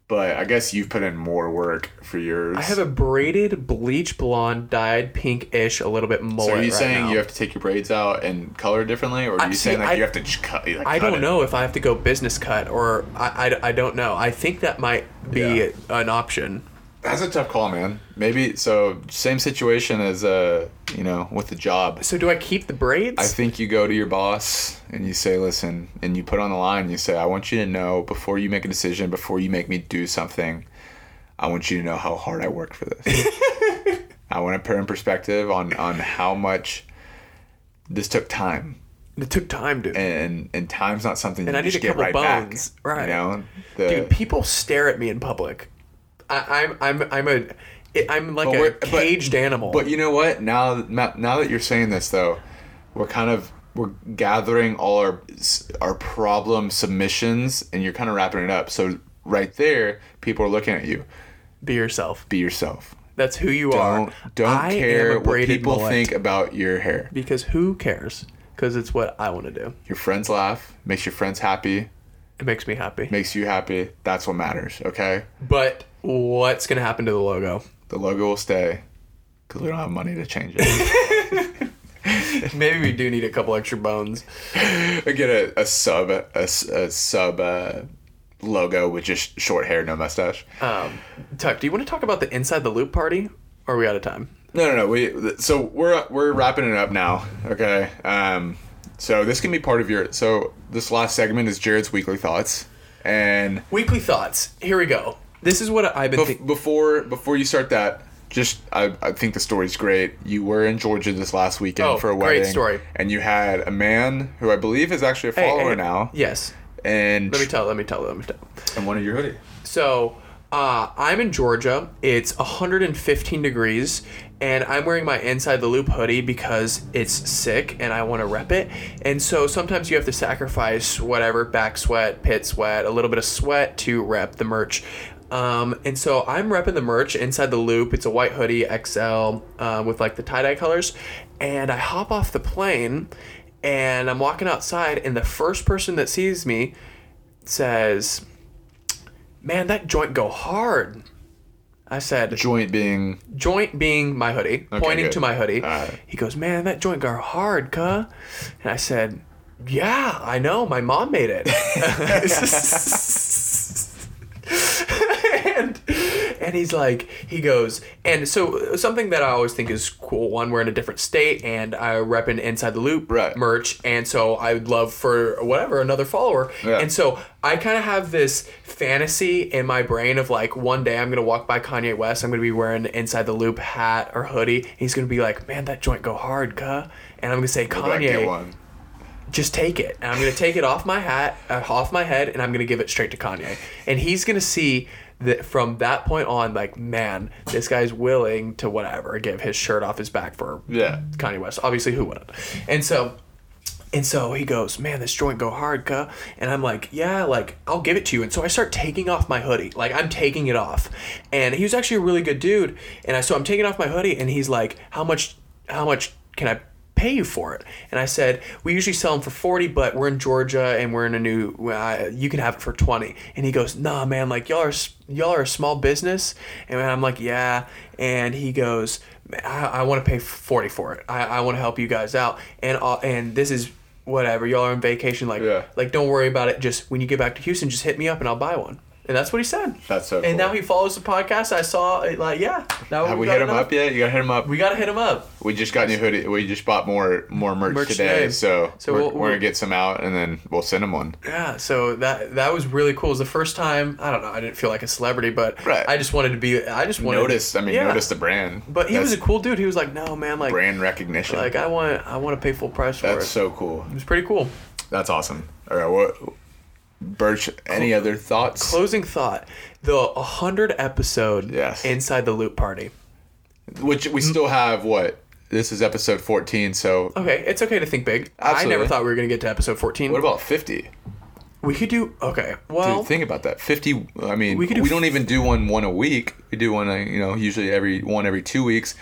But I guess you've put in more work for yours. I have a braided, bleach blonde, dyed pink-ish, a little bit mullet. So are you right saying now. you have to take your braids out and color it differently, or are I- you see, saying like I- you have to just cut? Like, I cut don't it? know if I have to go business cut or I, I, I don't know. I think that might be Yeah. an option. That's a tough call, man. Maybe so. Same situation as uh, you know, with the job. So do I keep the braids? I think you go to your boss and you say, "Listen," and you put on the line. You say, "I want you to know before you make a decision, before you make me do something, I want you to know how hard I worked for this. I want to put in perspective on on how much this took time, it took time, dude. and and time's not something And you I need just a get couple right bones. back. Right. You know, the, Dude, people stare at me in public. I, I'm I'm I'm a I'm like a we're- but- caged animal. But you know what? Now, now that you're saying this, though, we're kind of we're gathering all our our problem submissions, and you're kind of wrapping it up. So right there, people are looking at you. Be yourself. Be yourself. That's who you are. Don't don't I care what people mullet. think about your hair. Because who cares? Because it's what I want to do. Your friends laugh, makes your friends happy, It makes me happy. makes you happy. That's what matters. Okay, But what's gonna happen to the logo? the logo will stay because we don't have money to change it. Maybe we do need a couple extra bones. Get a, a sub a sub uh, logo with just short hair, no mustache. Um, Tuck, do you want to talk about the inside the loop party? Or are we out of time? No, no, no. We so we're we're wrapping it up now. Okay. Um. So this can be part of your. So this last segment is Jared's weekly thoughts, and Weekly thoughts. Here we go. This is what I've been bef- thinking. before before you start that, just I, I think the story's great. You were in Georgia this last weekend Oh, for a great wedding, story. and you had a man who I believe is actually a follower now, Yes. and Let me tell. Let me tell. Let me tell. and one of your hoodie. So, uh, I'm in Georgia. It's 115 degrees, and I'm wearing my inside the loop hoodie because it's sick and I want to rep it. And so sometimes you have to sacrifice whatever back sweat, pit sweat, a little bit of sweat to rep the merch. Um, and so I'm repping the merch inside the loop. It's a white hoodie XL uh, with like the tie dye colors. And I hop off the plane and I'm walking outside, and the first person that sees me says, Man, that joint go hard. I said, Joint being joint being my hoodie, pointing good. to my hoodie. He goes, Man, that joint go hard, cuh. And I said, Yeah, I know. My mom made it. and, and he's like, he goes, and so something that I always think is cool. One, we're in a different state, and I rep an inside the loop Right. merch, and so I would love for whatever another follower. Yeah. And so I kind of have this fantasy in my brain of like one day I'm gonna walk by Kanye West, I'm gonna be wearing an inside the loop hat or hoodie. And he's gonna be like, "Man, that joint go hard, cuh," and I'm gonna say, "Kanye, just take it." And I'm gonna take it off my hat, uh, off my head, and I'm gonna give it straight to Kanye, and he's gonna see. That from that point on, like man, this guy's willing to whatever give his shirt off his back for Yeah. Kanye West. Obviously, who wouldn't? And so, And so he goes, "Man, this joint go hard, cuh." And I'm like, "Yeah, like I'll give it to you." And so I start taking off my hoodie, like I'm taking it off. And he was actually a really good dude. And I so I'm taking off my hoodie, and he's like, "How much? How much can I?" Pay you for it. And i said we usually sell them for 40 but we're in georgia and we're in a new uh, you can have it for 20 and he goes nah man like y'all are y'all are a small business. And i'm like yeah. And he goes i, I want to pay 40 for it. I, I want to help you guys out. And uh, and this is whatever y'all are on vacation like Yeah. like don't worry about it. Just when you get back to houston just hit me up and i'll buy one and that's what he said That's so cool. and cool. now he follows the podcast i saw it like yeah now Have we got hit him up yet? You gotta hit him up. we gotta hit him up We just got new hoodie. We just bought more more merch, Merch today, today. so, So we're, we'll- we're gonna get some out and then we'll send him one. Yeah, so that that was really cool. It was the first time I don't know. I didn't feel like a celebrity, but Right. I just wanted to be. I just wanted to Notice, I mean, yeah. notice the brand. But he was a cool dude. He was like, "No, man, like, brand recognition. like I want, I want to pay full price for That's it." so cool. it was pretty cool. That's awesome. All right, what, Birch? Any other thoughts? Closing thought: the 100 episode Yes. inside the loop party. Which we still have. What? This is episode fourteen. So Okay, it's okay to think big. I never thought we were gonna get to episode 14. what about fifty? we could do? Okay, well, Dude, think about that. Fifty. I mean, We we, could do don't even do one one a week. We do one, uh, you know, usually every one every two weeks.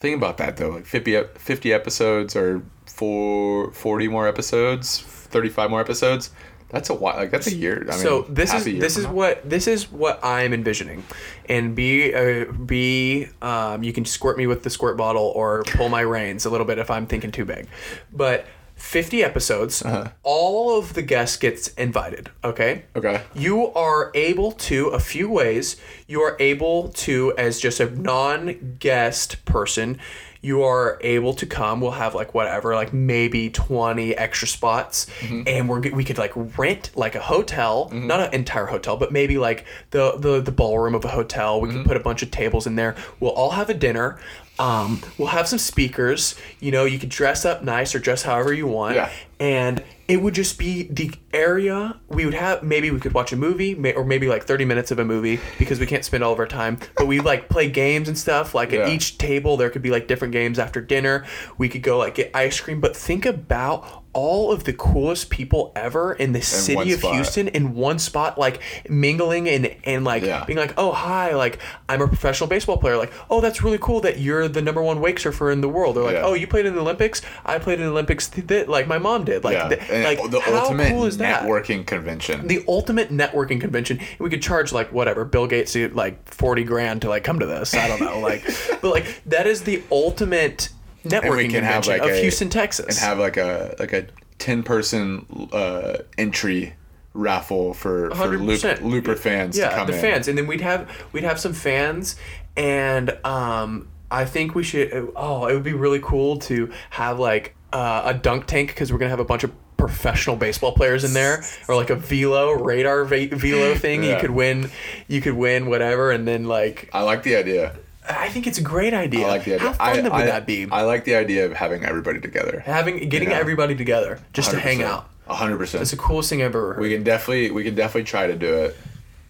Think about that though. Like 50, 50 episodes or four, 40 more episodes, thirty-five more episodes. That's a while. Like that's a year. I mean, so this is this is now. what this is what I'm envisioning, and be uh, be um, you can squirt me with the squirt bottle or pull my reins a little bit if I'm thinking too big, but 50 episodes, Uh-huh. all of the guests gets invited. Okay. Okay. You are able to a few ways. You are able to as just a non-guest person. You are able to come. We'll have like whatever, like maybe twenty extra spots, mm-hmm. and we're we could like rent like a hotel, mm-hmm. not an entire hotel, but maybe like the the the ballroom of a hotel. We can mm-hmm. put a bunch of tables in there. We'll all have a dinner. Um, we'll have some speakers. You know, you could dress up nice or dress however you want. Yeah. and it would just be the area we would have maybe we could watch a movie may, or maybe like 30 minutes of a movie because we can't spend all of our time. But we like play games and stuff. Like at each table there could be like different games after dinner. We could go like get ice cream. But think about all of the coolest people ever in the one city of spot. Houston in one spot like mingling and and like Yeah. being like oh hi like I'm a professional baseball player like oh that's really cool that you're the number one wake surfer in the world or like Yeah. oh you played in the Olympics I played in the Olympics th- th- like my mom did like yeah. th- like the how ultimate cool is that? networking convention. The ultimate networking convention. We could charge like whatever Bill Gates like forty grand to like come to this. I don't know, like, but like that is the ultimate networking convention of a- Houston, Texas. and have like a like a ten person uh, entry raffle for for loop, looper fans to yeah, come the in. fans, and then we'd have we'd have some fans, and um, I think we should. Oh, it would be really cool to have like uh, a dunk tank because we're gonna have a bunch of professional baseball players in there, or like a velo radar va- velo thing. You could win, you could win whatever, and then like I like the idea. I think it's a great idea. I like the idea. How fun I, would I- that be? I like the idea of having everybody together. Having getting Yeah. everybody together just to hang out. hundred percent. It's the coolest thing I've ever heard. We can definitely we can definitely try to do it.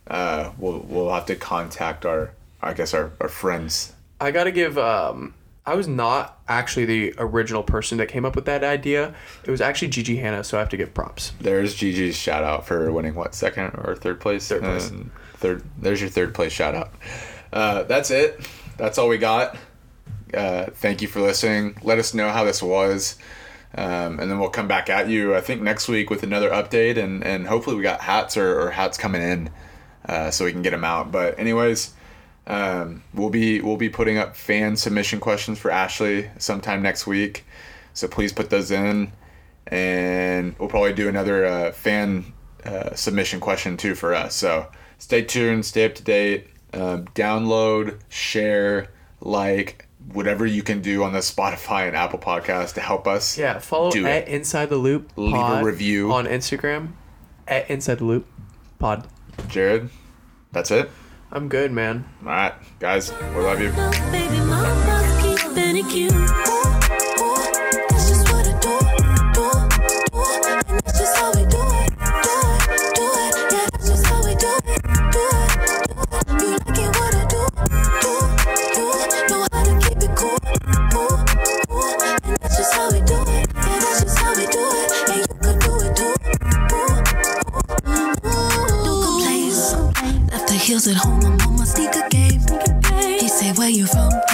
Uh, we'll we'll have to contact our I guess our, our friends. I gotta give. Um, I was not actually the original person that came up with that idea. It was actually Gigi Hanna, so I have to give props. There's Gigi's shout out for winning what second or third place. Third place. And third. There's your third place shout out. Uh, that's it. That's all we got. Uh, thank you for listening. Let us know how this was. Um, and then we'll come back at you, I think, next week with another update. And, and hopefully, we got hats or, or hats coming in uh, so we can get them out. But, anyways, um, we'll be we'll be putting up fan submission questions for Ashley sometime next week. So please put those in. And we'll probably do another uh, fan uh, submission question too for us. So stay tuned, stay up to date, um, download, share, like, whatever you can do on the Spotify and Apple podcast to help us. Yeah, follow Do at it. Inside the Loop. Leave a review. on Instagram. At Inside the Loop Pod. Jared, that's it. I'm good, man. All right, guys, we love you. Heels at home, I'm on my sneaker game. He say, Where you from?